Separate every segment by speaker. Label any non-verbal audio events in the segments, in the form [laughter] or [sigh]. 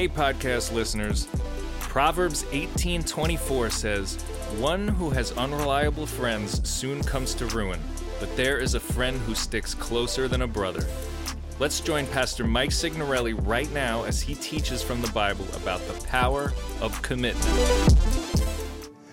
Speaker 1: Hey podcast listeners, Proverbs 18:24 says, "One who has unreliable friends soon comes to ruin, but there is a friend who sticks closer than a brother." Let's join Pastor Mike Signorelli right now as he teaches from the Bible about the power of commitment.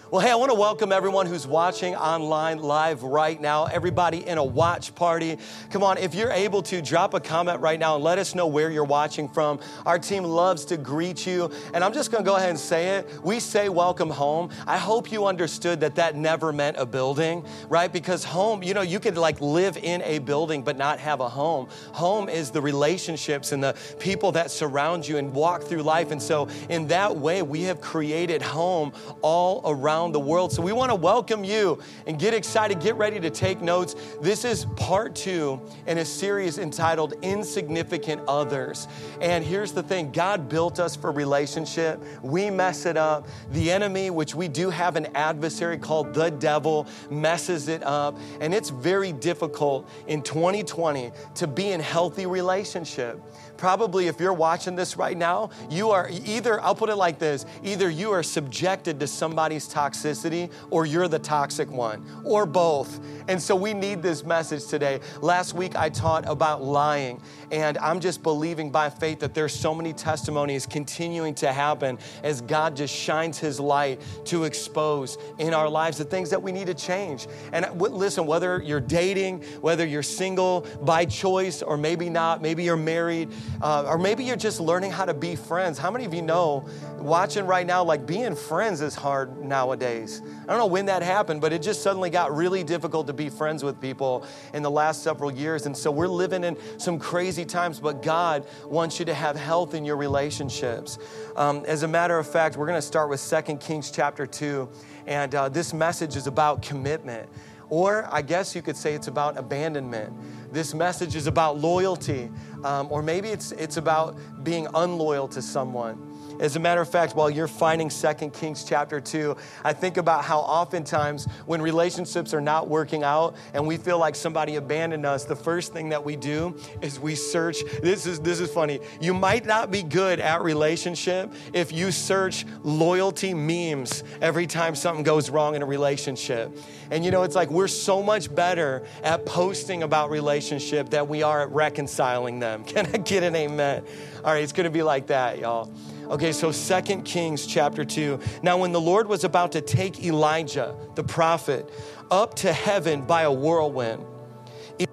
Speaker 2: Well, hey, I want to welcome everyone who's watching online live right now, everybody in a watch party. Come on, if you're able to, drop a comment right now and let us know where you're watching from. Our team loves to greet you. And I'm just going to go ahead and say it. We say welcome home. I hope you understood that that never meant a building, right? Because home, you know, you could like live in a building but not have a home. Home is the relationships and the people that surround you and walk through life. And so, in that way, we have created home all around around the world. So we want to welcome you and get excited, get ready to take notes. This is part two in a series entitled Insignificant Others. And here's the thing God built us for relationship. We mess it up. The enemy, which we do have an adversary called the devil, messes it up. And it's very difficult in 2020 to be in healthy relationship probably if you're watching this right now, you are either, I'll put it like this either you are subjected to somebody's toxicity or you're the toxic one, or both. And so we need this message today. Last week I taught about lying, and I'm just believing by faith that there's so many testimonies continuing to happen as God just shines his light to expose in our lives the things that we need to change. And uh, listen, whether you're dating, whether you're single by choice, or maybe not, maybe you're married, uh, or maybe you're just learning how to be friends. How many of you know watching right now, like being friends is hard nowadays? I don't know when that happened, but it just suddenly got really difficult to be friends with people in the last several years. And so we're living in some crazy times, but God wants you to have health in your relationships. Um, as a matter of fact, we're going to start with 2 Kings chapter 2. And uh, this message is about commitment. Or I guess you could say it's about abandonment. This message is about loyalty, um, or maybe it's, it's about being unloyal to someone. As a matter of fact, while you're finding 2 Kings chapter 2, I think about how oftentimes when relationships are not working out and we feel like somebody abandoned us, the first thing that we do is we search. This is, this is funny. You might not be good at relationship if you search loyalty memes every time something goes wrong in a relationship. And you know, it's like we're so much better at posting about relationship that we are at reconciling them. [laughs] Can I get an amen? All right, it's gonna be like that, y'all. Okay, so Second Kings chapter 2. Now, when the Lord was about to take Elijah, the prophet, up to heaven by a whirlwind,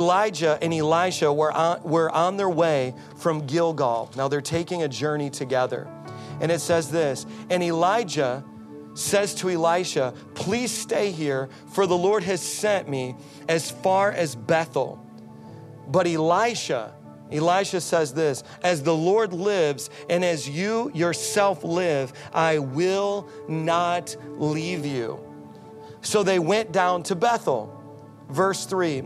Speaker 2: Elijah and Elisha were on, were on their way from Gilgal. Now, they're taking a journey together. And it says this And Elijah says to Elisha, Please stay here, for the Lord has sent me as far as Bethel. But Elisha, Elisha says this As the Lord lives and as you yourself live, I will not leave you. So they went down to Bethel. Verse 3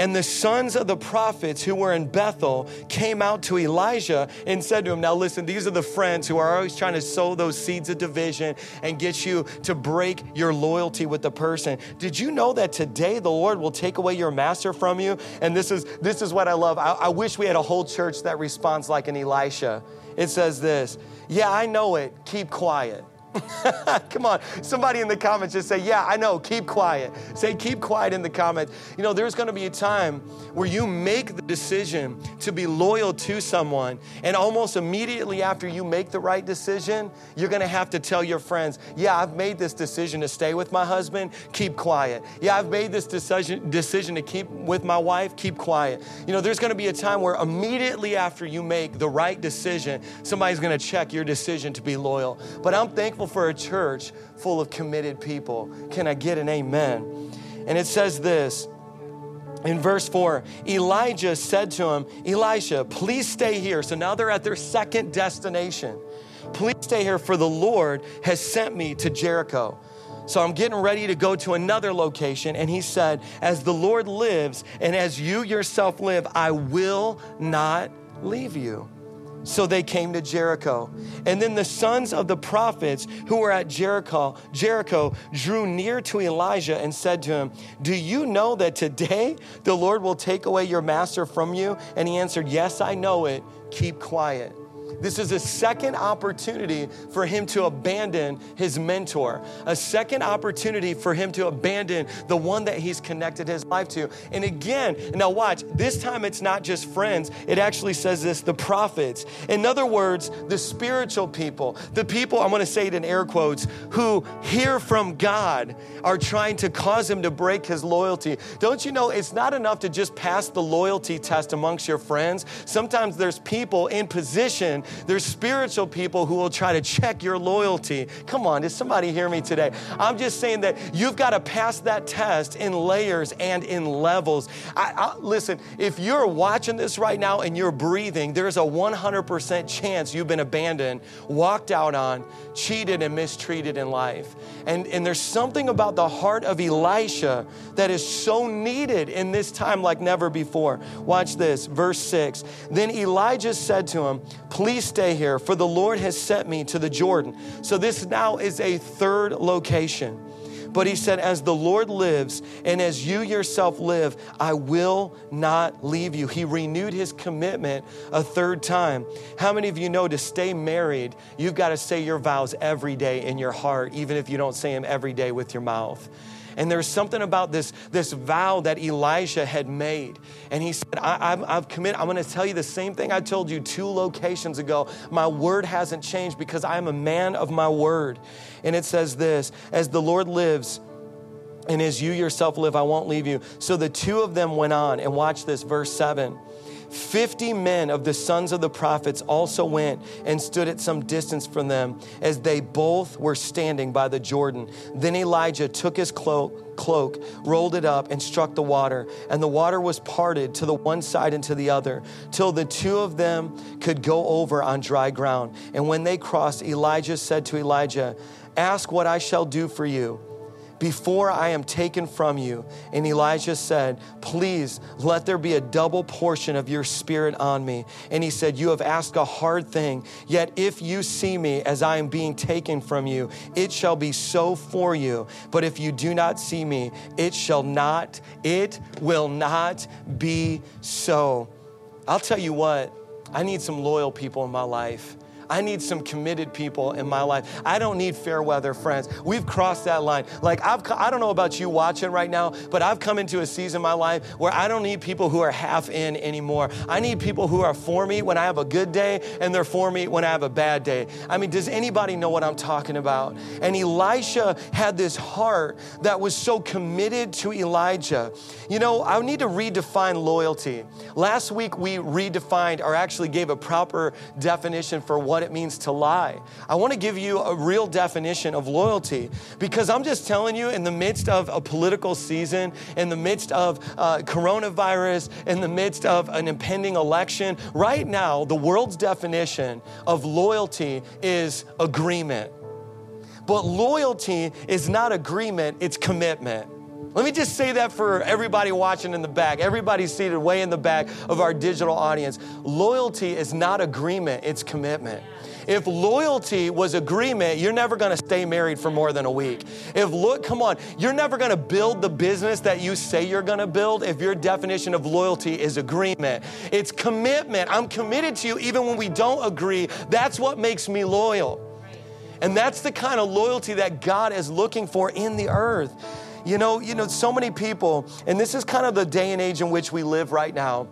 Speaker 2: and the sons of the prophets who were in Bethel came out to Elijah and said to him, Now listen, these are the friends who are always trying to sow those seeds of division and get you to break your loyalty with the person. Did you know that today the Lord will take away your master from you? And this is this is what I love. I, I wish we had a whole church that responds like an Elisha. It says this, yeah, I know it. Keep quiet. [laughs] Come on. Somebody in the comments just say, Yeah, I know. Keep quiet. Say, Keep quiet in the comments. You know, there's going to be a time where you make the decision to be loyal to someone, and almost immediately after you make the right decision, you're going to have to tell your friends, Yeah, I've made this decision to stay with my husband. Keep quiet. Yeah, I've made this decision, decision to keep with my wife. Keep quiet. You know, there's going to be a time where immediately after you make the right decision, somebody's going to check your decision to be loyal. But I'm thankful for a church full of committed people. Can I get an amen? And it says this in verse 4 Elijah said to him, Elisha, please stay here. So now they're at their second destination. Please stay here, for the Lord has sent me to Jericho. So I'm getting ready to go to another location. And he said, As the Lord lives and as you yourself live, I will not leave you. So they came to Jericho. And then the sons of the prophets who were at Jericho, Jericho drew near to Elijah and said to him, Do you know that today the Lord will take away your master from you? And he answered, Yes, I know it. Keep quiet. This is a second opportunity for him to abandon his mentor, a second opportunity for him to abandon the one that he's connected his life to. And again, now watch, this time it's not just friends, it actually says this the prophets. In other words, the spiritual people, the people, I'm gonna say it in air quotes, who hear from God are trying to cause him to break his loyalty. Don't you know it's not enough to just pass the loyalty test amongst your friends? Sometimes there's people in position there's spiritual people who will try to check your loyalty. Come on, does somebody hear me today? I'm just saying that you've got to pass that test in layers and in levels. I, I, listen, if you're watching this right now and you're breathing, there's a 100% chance you've been abandoned, walked out on, cheated, and mistreated in life. And, and there's something about the heart of Elisha that is so needed in this time like never before. Watch this, verse 6. Then Elijah said to him, Please stay here, for the Lord has sent me to the Jordan. So this now is a third location. But he said, As the Lord lives and as you yourself live, I will not leave you. He renewed his commitment a third time. How many of you know to stay married, you've got to say your vows every day in your heart, even if you don't say them every day with your mouth? And there's something about this, this vow that Elijah had made. And he said, I, have I've committed, I'm going to tell you the same thing I told you two locations ago. My word hasn't changed because I am a man of my word. And it says this As the Lord lives, and as you yourself live, I won't leave you. So the two of them went on, and watch this, verse 7. 50 men of the sons of the prophets also went and stood at some distance from them as they both were standing by the Jordan. Then Elijah took his cloak, cloak, rolled it up, and struck the water. And the water was parted to the one side and to the other, till the two of them could go over on dry ground. And when they crossed, Elijah said to Elijah, Ask what I shall do for you before I am taken from you. And Elijah said, Please let there be a double portion of your spirit on me. And he said, You have asked a hard thing, yet if you see me as I am being taken from you, it shall be so for you. But if you do not see me, it shall not, it will not be so. I'll tell you what, I need some loyal people in my life. I need some committed people in my life. I don't need fair weather friends. We've crossed that line. Like, I've, I don't know about you watching right now, but I've come into a season in my life where I don't need people who are half in anymore. I need people who are for me when I have a good day and they're for me when I have a bad day. I mean, does anybody know what I'm talking about? And Elisha had this heart that was so committed to Elijah. You know, I need to redefine loyalty. Last week we redefined or actually gave a proper definition for what what it means to lie. I want to give you a real definition of loyalty because I'm just telling you, in the midst of a political season, in the midst of uh, coronavirus, in the midst of an impending election, right now, the world's definition of loyalty is agreement. But loyalty is not agreement, it's commitment. Let me just say that for everybody watching in the back, everybody seated way in the back of our digital audience. Loyalty is not agreement, it's commitment. If loyalty was agreement, you're never gonna stay married for more than a week. If look, come on, you're never gonna build the business that you say you're gonna build if your definition of loyalty is agreement. It's commitment. I'm committed to you even when we don't agree. That's what makes me loyal. And that's the kind of loyalty that God is looking for in the earth. You know, you know, so many people, and this is kind of the day and age in which we live right now.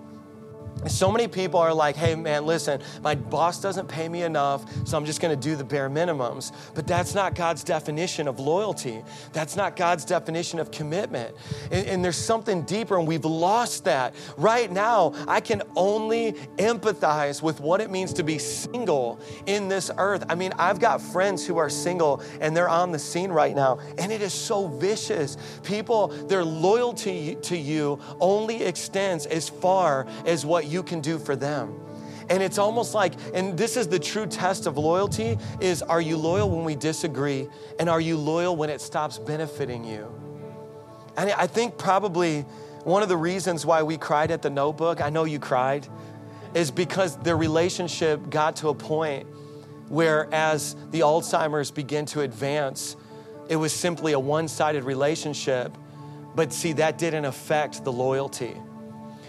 Speaker 2: So many people are like, hey, man, listen, my boss doesn't pay me enough, so I'm just gonna do the bare minimums. But that's not God's definition of loyalty. That's not God's definition of commitment. And, and, there's something deeper, and we've lost that. Right now, I can only empathize with what it means to be single in this earth. I mean, I've got friends who are single, and they're on the scene right now, and it is so vicious. People, their loyalty to you only extends as far as what you can do for them. And it's almost like, and this is the true test of loyalty is are you loyal when we disagree? And are you loyal when it stops benefiting you? And I think probably one of the reasons why we cried at the notebook, I know you cried, is because their relationship got to a point where as the Alzheimer's began to advance, it was simply a one sided relationship. But see, that didn't affect the loyalty.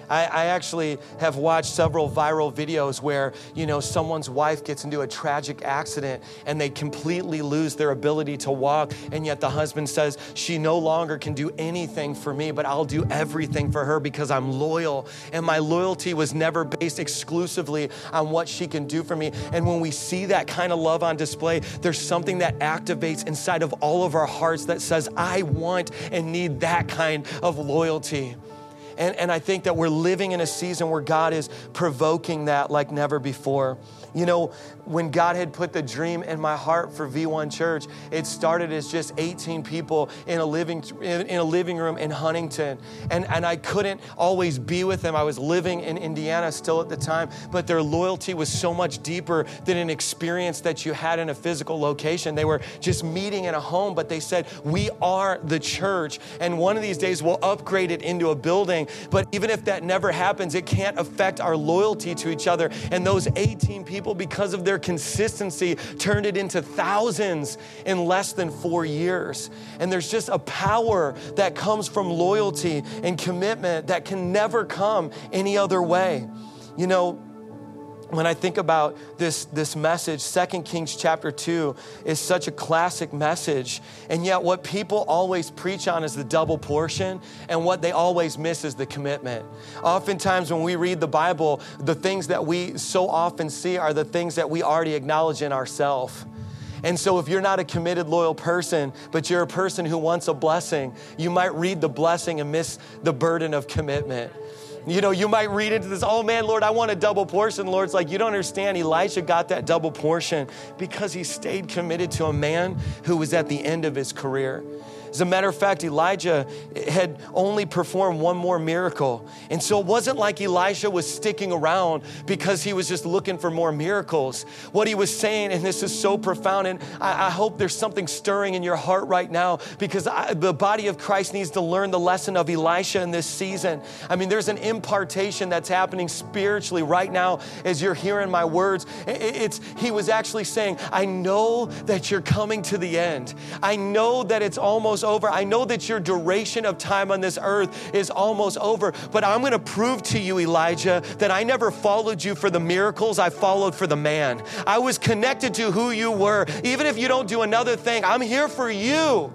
Speaker 2: I, I actually have watched several viral videos where, you know, someone's wife gets into a tragic accident and they completely lose their ability to walk. And yet the husband says, She no longer can do anything for me, but I'll do everything for her because I'm loyal. And my loyalty was never based exclusively on what she can do for me. And when we see that kind of love on display, there's something that activates inside of all of our hearts that says, I want and need that kind of loyalty. And, and I think that we're living in a season where God is provoking that like never before. You know, when God had put the dream in my heart for V1 Church, it started as just 18 people in a living in a living room in Huntington. And, and I couldn't always be with them. I was living in Indiana still at the time, but their loyalty was so much deeper than an experience that you had in a physical location. They were just meeting in a home, but they said, We are the church. And one of these days we'll upgrade it into a building. But even if that never happens, it can't affect our loyalty to each other. And those 18 people because of their consistency, turned it into thousands in less than four years. And there's just a power that comes from loyalty and commitment that can never come any other way. You know, when I think about this, this message, 2 Kings chapter 2 is such a classic message. And yet, what people always preach on is the double portion, and what they always miss is the commitment. Oftentimes, when we read the Bible, the things that we so often see are the things that we already acknowledge in ourselves. And so, if you're not a committed, loyal person, but you're a person who wants a blessing, you might read the blessing and miss the burden of commitment. You know, you might read into this, oh man, Lord, I want a double portion. Lord's like, you don't understand. Elijah got that double portion because he stayed committed to a man who was at the end of his career. As a matter of fact, Elijah had only performed one more miracle. And so it wasn't like Elisha was sticking around because he was just looking for more miracles. What he was saying, and this is so profound, and I, I hope there's something stirring in your heart right now because I, the body of Christ needs to learn the lesson of Elisha in this season. I mean, there's an impartation that's happening spiritually right now as you're hearing my words. It's, he was actually saying, I know that you're coming to the end. I know that it's almost almost over. I know that your duration of time on this earth is almost over, but I'm going to prove to you, Elijah, that I never followed you for the miracles, I followed for the man. I was connected to who you were. Even if you don't do another thing, I'm here for you.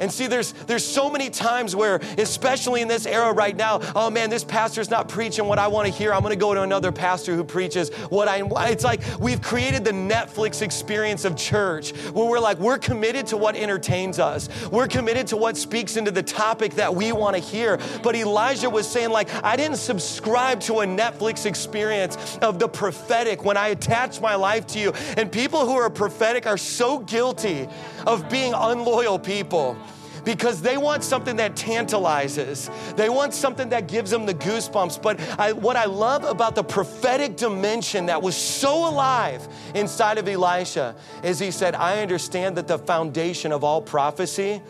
Speaker 2: And see, there's there's so many times where, especially in this era right now, oh man, this pastor's not preaching what I want to hear. I'm going to go to another pastor who preaches what I. It's like we've created the Netflix experience of church, where we're like we're committed to what entertains us. We're committed to what speaks into the topic that we want to hear. But Elijah was saying like I didn't subscribe to a Netflix experience of the prophetic when I attached my life to you. And people who are prophetic are so guilty of being unloyal people because they want something that tantalizes. They want something that gives them the goosebumps. But I, what I love about the prophetic dimension that was so alive inside of Elisha is he said, I understand that the foundation of all prophecy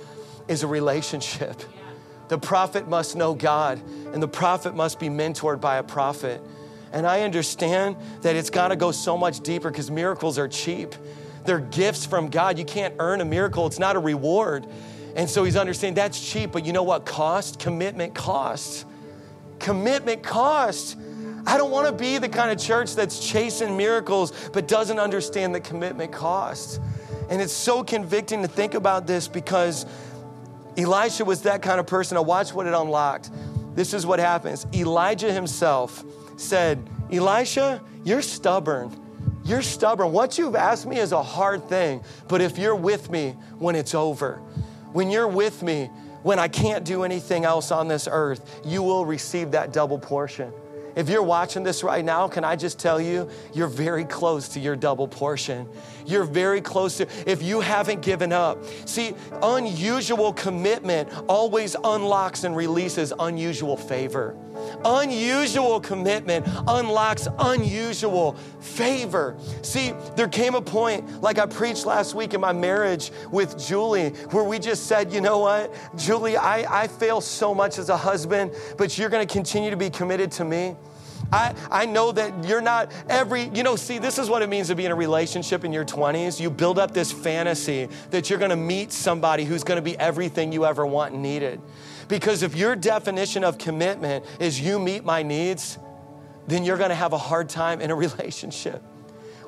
Speaker 2: is a relationship. The prophet must know God, and the prophet must be mentored by a prophet. And I understand that it's got to go so much deeper because miracles are cheap. They're gifts from God. You can't earn a miracle, it's not a reward. And so he's understanding that's cheap, but you know what cost? Commitment costs. Commitment costs. I don't want to be the kind of church that's chasing miracles but doesn't understand that commitment costs. And it's so convicting to think about this because Elisha was that kind of person. I watched what it unlocked. This is what happens. Elijah himself said, Elisha, you're stubborn. You're stubborn. What you've asked me is a hard thing, but if you're with me when it's over, when you're with me, when I can't do anything else on this earth, you will receive that double portion. If you're watching this right now, can I just tell you, you're very close to your double portion. You're very close to, if you haven't given up. See, unusual commitment always unlocks and releases unusual favor. Unusual commitment unlocks unusual favor. See, there came a point, like I preached last week in my marriage with Julie, where we just said, you know what, Julie, I, I fail so much as a husband, but you're gonna continue to be committed to me. I, I know that you're not every, you know, see, this is what it means to be in a relationship in your 20s. You build up this fantasy that you're gonna meet somebody who's gonna be everything you ever want and needed. Because if your definition of commitment is you meet my needs, then you're gonna have a hard time in a [laughs] relationship.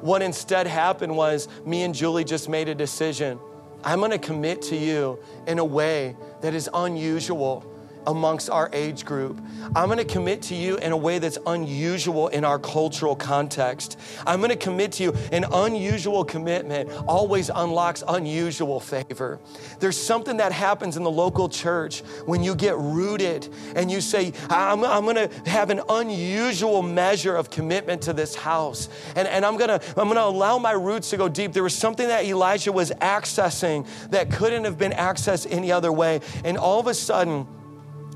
Speaker 2: What instead happened was me and Julie just made a decision. I'm gonna commit to you in a way that is unusual amongst our age group. I'm gonna commit to you in a way that's unusual in our cultural context. I'm gonna commit to you. An unusual commitment always unlocks unusual favor. There's something that happens in the local church when you get rooted and you say, I'm, I'm gonna have an unusual measure of commitment to this house. And, and I'm gonna I'm gonna allow my roots to go deep. There was something that Elijah was accessing that couldn't have been accessed any other way. And all of a sudden,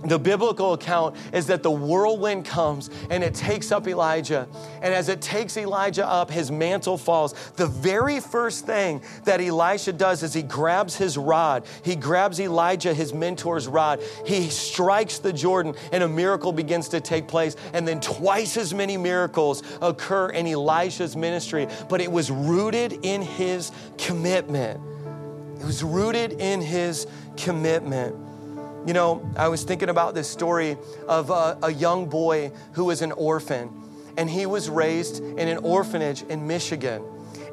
Speaker 2: the biblical account is that the whirlwind comes and it takes up Elijah. And as it takes Elijah up, his mantle falls. The very first thing that Elisha does is he grabs his rod. He grabs Elijah, his mentor's rod. He strikes the Jordan, and a miracle begins to take place. And then twice as many miracles occur in Elisha's ministry. But it was rooted in his commitment. It was rooted in his commitment. You know, I was thinking about this story of a, a, young boy who was an orphan, and he was raised in an orphanage in Michigan.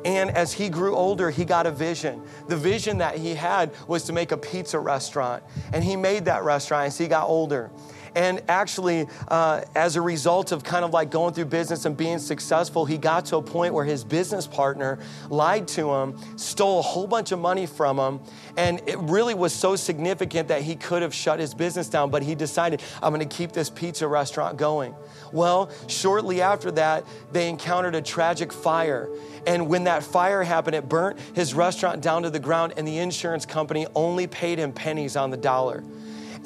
Speaker 2: And as he grew older, he got a vision. The vision that he had was to make a pizza restaurant, and he made that restaurant as he got older. And actually, uh, as a result of kind of like going through business and being successful, he got to a point where his business partner lied to him, stole a whole bunch of money from him, and it really was so significant that he could have shut his business down, but he decided, I'm gonna keep this pizza restaurant going. Well, shortly after that, they encountered a tragic fire. And when that fire happened, it burnt his restaurant down to the ground, and the insurance company only paid him pennies on the dollar.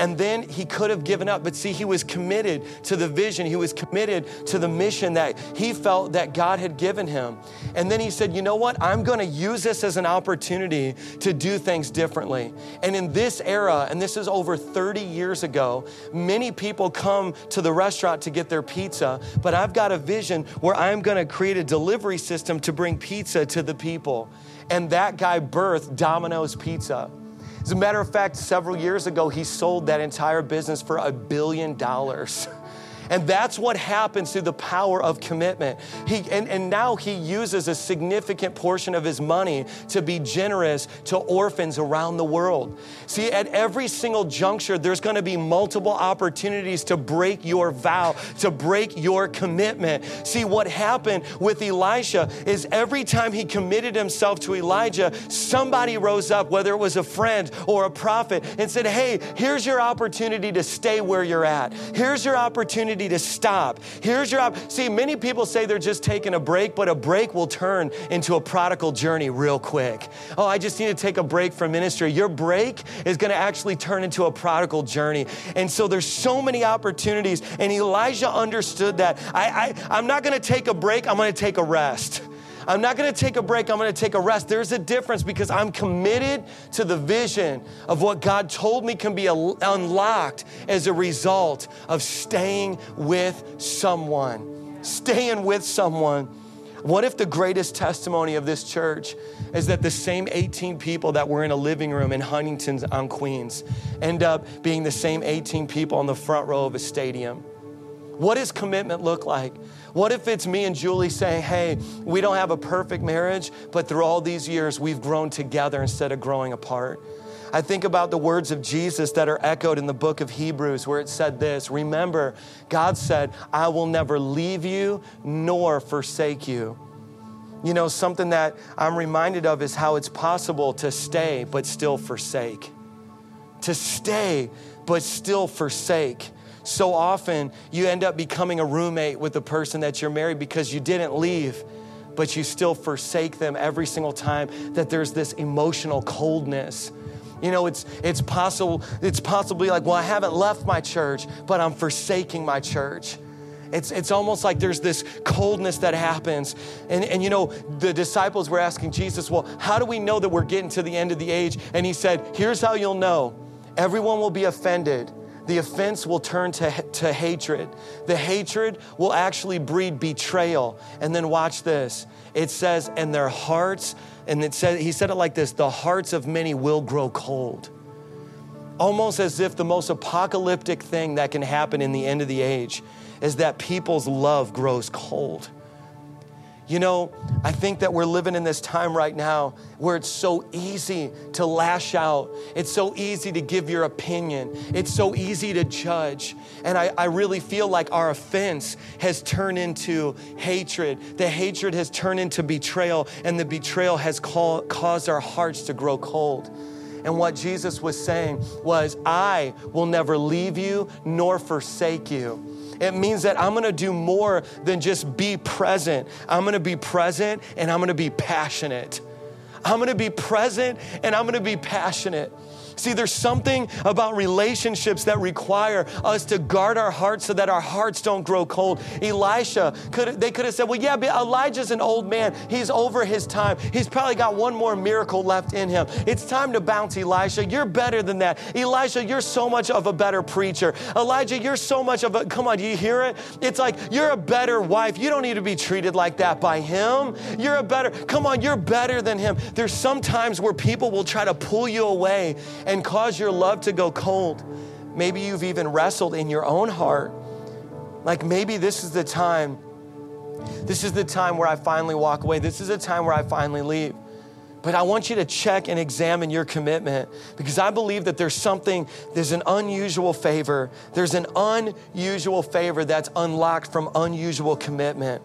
Speaker 2: And then he could have given up. But see, he was committed to the vision, he was committed to the mission that he felt that God had given him. And then he said, You know what? I'm going to use this as an opportunity to do things differently. And in this era, and this is over 30 years ago, many people come to the restaurant to get their pizza, but I've got a vision where I'm going to create a delivery system to bring pizza to the people. And that guy birthed Domino's Pizza. As a matter of fact, several years ago, he sold that entire business for a billion dollars. [laughs] And that's what happens through the power of commitment. He, and, and now he uses a significant portion of his money to be generous to orphans around the world. See, at every single juncture, there's going to be multiple opportunities to break your vow, to break your commitment. See, what happened with Elisha is every time he committed himself to Elijah, somebody rose up, whether it was a friend or a prophet, and said, Hey, here's your opportunity to stay where you're at. Here's your opportunity opportunity to stop. Here's your see. Many people say they're just taking a break, but a break will turn into a prodigal journey real quick. Oh, I just need to take a break from ministry. Your break is going to actually turn into a prodigal journey, and so there's so many opportunities. And Elijah understood that. I, I I'm not going to take a break. I'm going to take a rest. I'm not gonna take a break, I'm gonna take a rest. There's a difference because I'm committed to the vision of what God told me can be unlocked as a result of staying with someone. Staying with someone. What if the greatest testimony of this church is that the same 18 people that were in a living room in Huntington on Queens end up being the same 18 people on the front row of a stadium? What does commitment look like? What if it's me and Julie saying, hey, we don't have a perfect marriage, but through all these years, we've grown together instead of growing apart? I think about the words of Jesus that are echoed in the book of Hebrews, where it said this Remember, God said, I will never leave you nor forsake you. You know, something that I'm reminded of is how it's possible to stay but still forsake. To stay but still forsake. So often you end up becoming a roommate with the person that you're married because you didn't leave, but you still forsake them every single time that there's this emotional coldness. You know, it's it's possible it's possibly like, well, I haven't left my church, but I'm forsaking my church. It's, it's almost like there's this coldness that happens. And, and you know, the disciples were asking Jesus, well, how do we know that we're getting to the end of the age? And he said, here's how you'll know everyone will be offended the offense will turn to, to hatred. The hatred will actually breed betrayal. And then watch this. It says, and their hearts, and it said, he said it like this the hearts of many will grow cold. almost as if the most apocalyptic thing that can happen in the end of the age is that people's love grows cold. You know, I think that we're living in this time right now where it's so easy to lash out. It's so easy to give your opinion. It's so easy to judge. And I, I really feel like our offense has turned into hatred. The hatred has turned into betrayal, and the betrayal has call, caused our hearts to grow cold. And what Jesus was saying was, I will never leave you nor forsake you. It means that I'm gonna do more than just be present. I'm gonna be present and I'm gonna be passionate. I'm gonna be present and I'm gonna be passionate. See, there's something about relationships that require us to guard our hearts so that our hearts don't grow cold. Elisha, could, they could have said, well, yeah, but Elijah's an old man. He's over his time. He's probably got one more miracle left in him. It's time to bounce, Elisha. You're better than that. Elisha, you're so much of a better preacher. Elijah, you're so much of a, come on, do you hear it? It's like, you're a better wife. You don't need to be treated like that by him. You're a better, come on, you're better than him. There's some times where people will try to pull you away and cause your love to go cold. Maybe you've even wrestled in your own heart. Like maybe this is the time. This is the time where I finally walk away. This is the time where I finally leave. But I want you to check and examine your commitment because I believe that there's something, there's an unusual favor. There's an unusual favor that's unlocked from unusual commitment.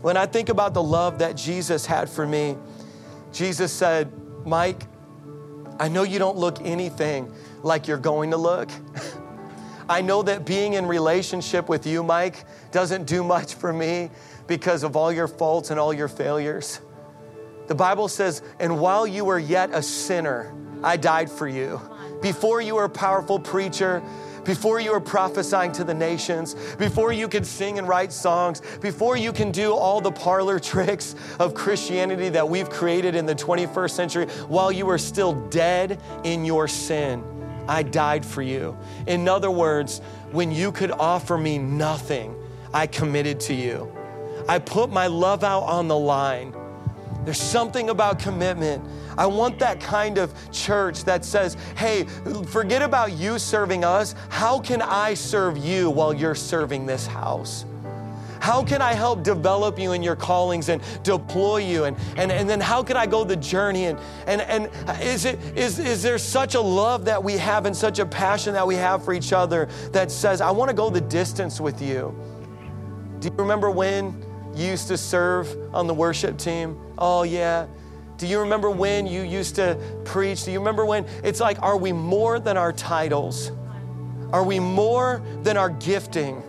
Speaker 2: When I think about the love that Jesus had for me, Jesus said, Mike, I know you don't look anything like you're going to look. [laughs] I know that being in relationship with you, Mike, doesn't do much for me because of all your faults and all your failures. The Bible says, and while you were yet a sinner, I died for you. Before you were a powerful preacher, before you were prophesying to the nations, before you could sing and write songs, before you can do all the parlor [laughs] tricks of Christianity that we've created in the 21st century, while you were still dead in your sin, I died for you. In other words, when you could offer me nothing, I committed to you. I put my love out on the line. There's something about commitment I want that kind of church that says, hey, forget about you serving us. How can I serve you while you're serving this house? How can I help develop you in your callings and deploy you? And, and, and then how can I go the journey? And, and, and is, it, is, is there such a love that we have and such a passion that we have for each other that says, I want to go the distance with you? Do you remember when you used to serve on the worship team? Oh, yeah. Do you remember when you used to preach? Do you remember when it's like, are we more than our titles? Are we more than our gifting?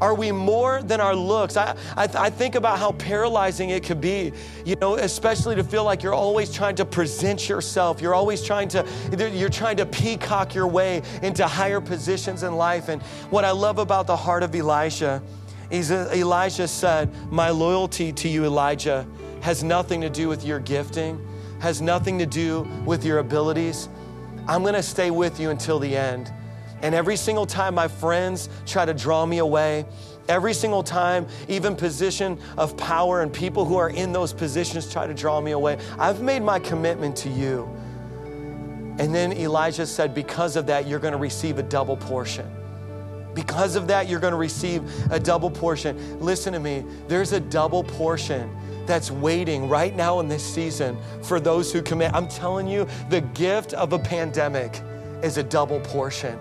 Speaker 2: Are we more than our looks? I, I, I, think about how paralyzing it could be, you know, especially to feel like you're always trying to present yourself. You're always trying to, you're trying to peacock your way into higher positions in life. And what I love about the heart of Elisha is uh, Elijah said, My loyalty to you, Elijah, has nothing to do with your gifting, has nothing to do with your abilities. I'm gonna stay with you until the end. And every single time my friends try to draw me away, every single time, even position of power and people who are in those positions try to draw me away, I've made my commitment to you. And then Elijah said, Because of that, you're gonna receive a double portion. Because of that, you're gonna receive a double portion. Listen to me, there's a double portion that's waiting right now in this season for those who commit. I'm telling you, the gift of a pandemic is a double portion.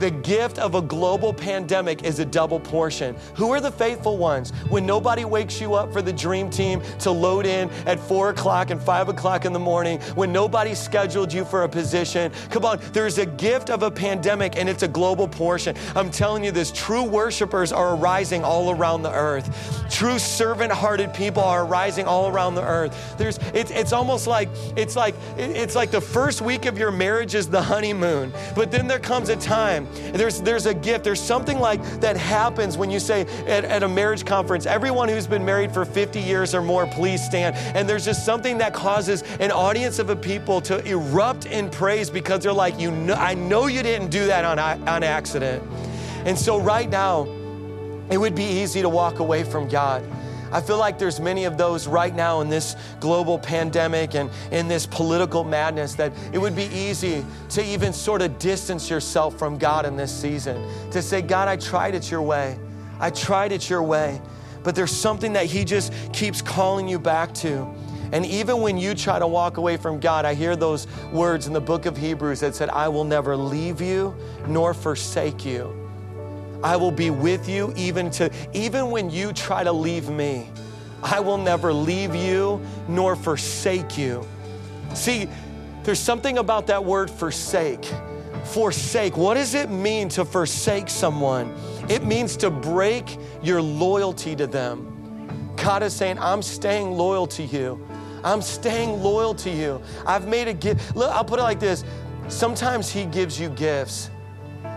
Speaker 2: The gift of a global pandemic is a double portion. Who are the faithful ones? When nobody wakes you up for the dream team to load in at four o'clock and five o'clock in the morning, when nobody scheduled you for a position. Come on, there's a gift of a pandemic and it's a global portion. I'm telling you this true worshipers are arising all around the earth. True servant hearted people are arising all around the earth. There's, it's, it's almost like, it's like, it's like the first week of your marriage is the honeymoon, but then there comes a time there's, there's a gift. There's something like that happens when you say at, at a marriage conference, everyone who's been married for 50 years or more, please stand. And there's just something that causes an audience of a people to erupt in praise because they're like, you know, I know you didn't do that on, on accident. And so right now, it would be easy to walk away from God. I feel like there's many of those right now in this global pandemic and in this political madness that it would be easy to even sort of distance yourself from God in this season. To say, God, I tried it your way. I tried it your way. But there's something that He just keeps calling you back to. And even when you try to walk away from God, I hear those words in the book of Hebrews that said, I will never leave you nor forsake you. I will be with you even to even when you try to leave me. I will never leave you nor forsake you. See, there's something about that word forsake. Forsake. What does it mean to forsake someone? It means to break your loyalty to them. God is saying, I'm staying loyal to you. I'm staying loyal to you. I've made a gift. Look, I'll put it like this. Sometimes He gives you gifts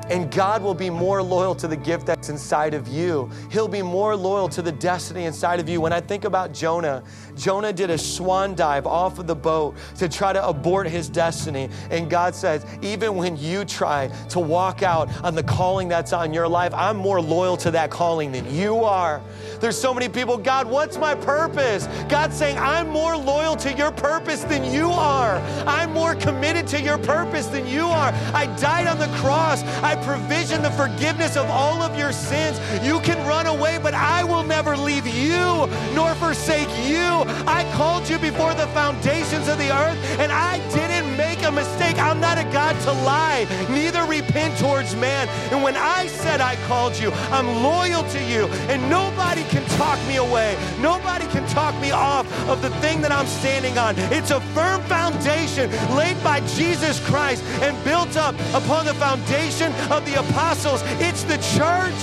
Speaker 2: and God will be more loyal to the gift that's inside of you. He'll be more loyal to the destiny inside of you. When I think about Jonah, Jonah did a swan dive off of the boat to try to abort his destiny. And God says, even when you try to walk out on the calling that's on your life, I'm more loyal to that calling than you are. There's so many people, God, what's my purpose? God's saying, I'm more loyal to your purpose than you are. I'm more committed to your purpose than you are. I died on the cross. I provision the forgiveness of all of your sins. You can run away, but I will never leave you nor forsake you. I called you before the foundations of the earth, and I didn't make a mistake. I'm not a God to lie, neither repent towards man. And when I said I called you, I'm loyal to you, and nobody can talk me away. Nobody can talk me off of the thing that I'm standing on. It's a firm foundation laid by Jesus Christ and built up upon the foundation of the apostles. It's the church.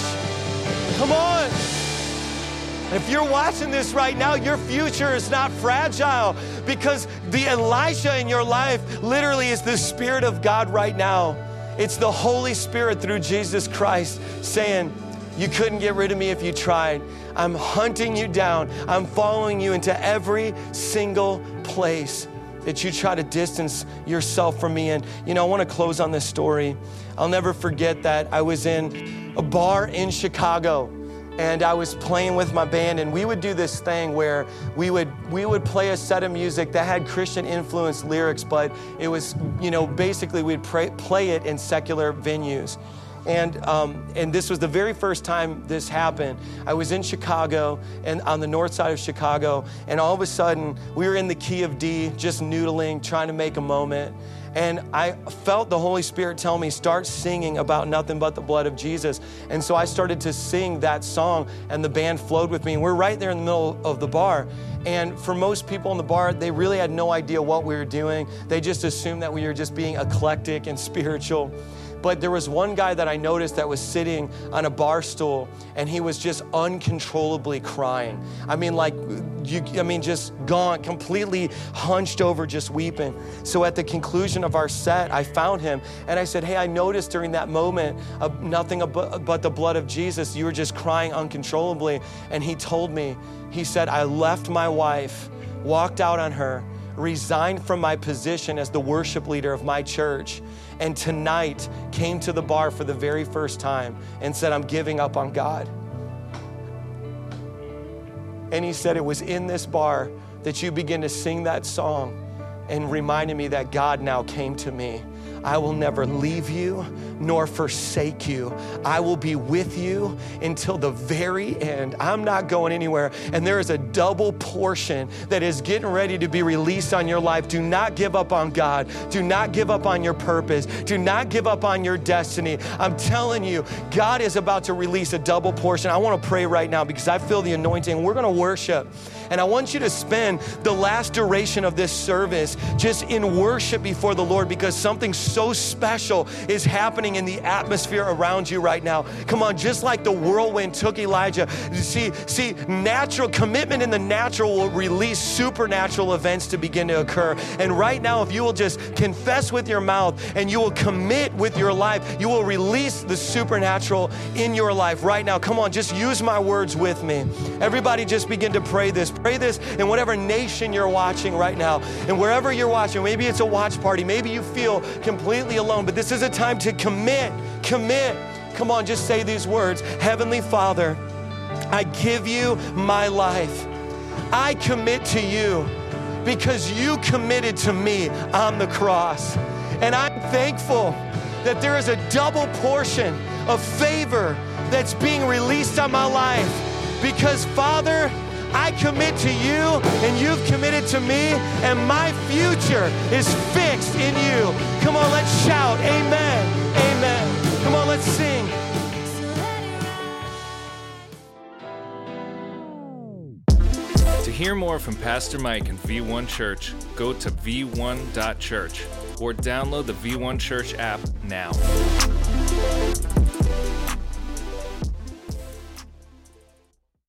Speaker 2: Come on. If you're watching this right now, your future is not fragile because the Elisha in your life literally is the Spirit of God right now. It's the Holy Spirit through Jesus Christ saying, You couldn't get rid of me if you tried. I'm hunting you down. I'm following you into every single place that you try to distance yourself from me. And, you know, I want to close on this story. I'll never forget that I was in a bar in Chicago and I was playing with my band and we would do this thing where we would we would play a set of music that had Christian influenced lyrics but it was you know basically we'd pray, play it in secular venues and, um, and this was the very first time this happened. I was in Chicago and on the north side of Chicago, and all of a sudden we were in the key of D, just noodling, trying to make a moment. And I felt the Holy Spirit tell me, start singing about nothing but the blood of Jesus. And so I started to sing that song, and the band flowed with me. And we're right there in the middle of the bar. And for most people in the bar, they really had no idea what we were doing. They just assumed that we were just being eclectic and [laughs] spiritual. But there was one guy that I noticed that was sitting on a bar stool and he was just uncontrollably crying. I mean, like, you, I mean, just gone, completely hunched over, just weeping. So at the conclusion of our set, I found him and I said, Hey, I noticed during that moment of nothing but the blood of Jesus, you were just crying uncontrollably. And he told me, He said, I left my wife, walked out on her, resigned from my position as the worship leader of my church and tonight came to the bar for the very first time and said, I'm giving up on God. And he said, It was in this bar that you begin to sing that song and reminded me that God now came to me I will never leave you nor forsake you. I will be with you until the very end. I'm not going anywhere. And there is a double portion that is getting ready to be released on your life. Do not give up on God. Do not give up on your purpose. Do not give up on your destiny. I'm telling you, God is about to release a double portion. I want to pray right now because I feel the anointing. We're going to worship. And I want you to spend the last duration of this service just in worship before the Lord because something so special is happening in the atmosphere around you right now. Come on, just like the whirlwind took Elijah. See, see, natural commitment in the natural will release supernatural events to begin to occur. And right now, if you will just confess with your mouth and you will commit with your life, you will release the supernatural in your life right now. Come on, just use my words with me. Everybody, just begin to pray this. Pray this in whatever nation you're watching right now. And wherever you're watching, maybe it's a watch party, maybe you feel completely alone, but this is a time to commit, commit. Come on, just say these words Heavenly Father, I give you my life. I commit to you because you committed to me on the cross. And I'm thankful that there is a double portion of favor that's being released on my life because, Father, I commit to you and you've committed to me, and my future is fixed in you. Come on, let's shout, Amen, Amen. Come on, let's sing.
Speaker 1: To hear more from Pastor Mike and V1 Church, go to v1.church or download the V1 Church app now.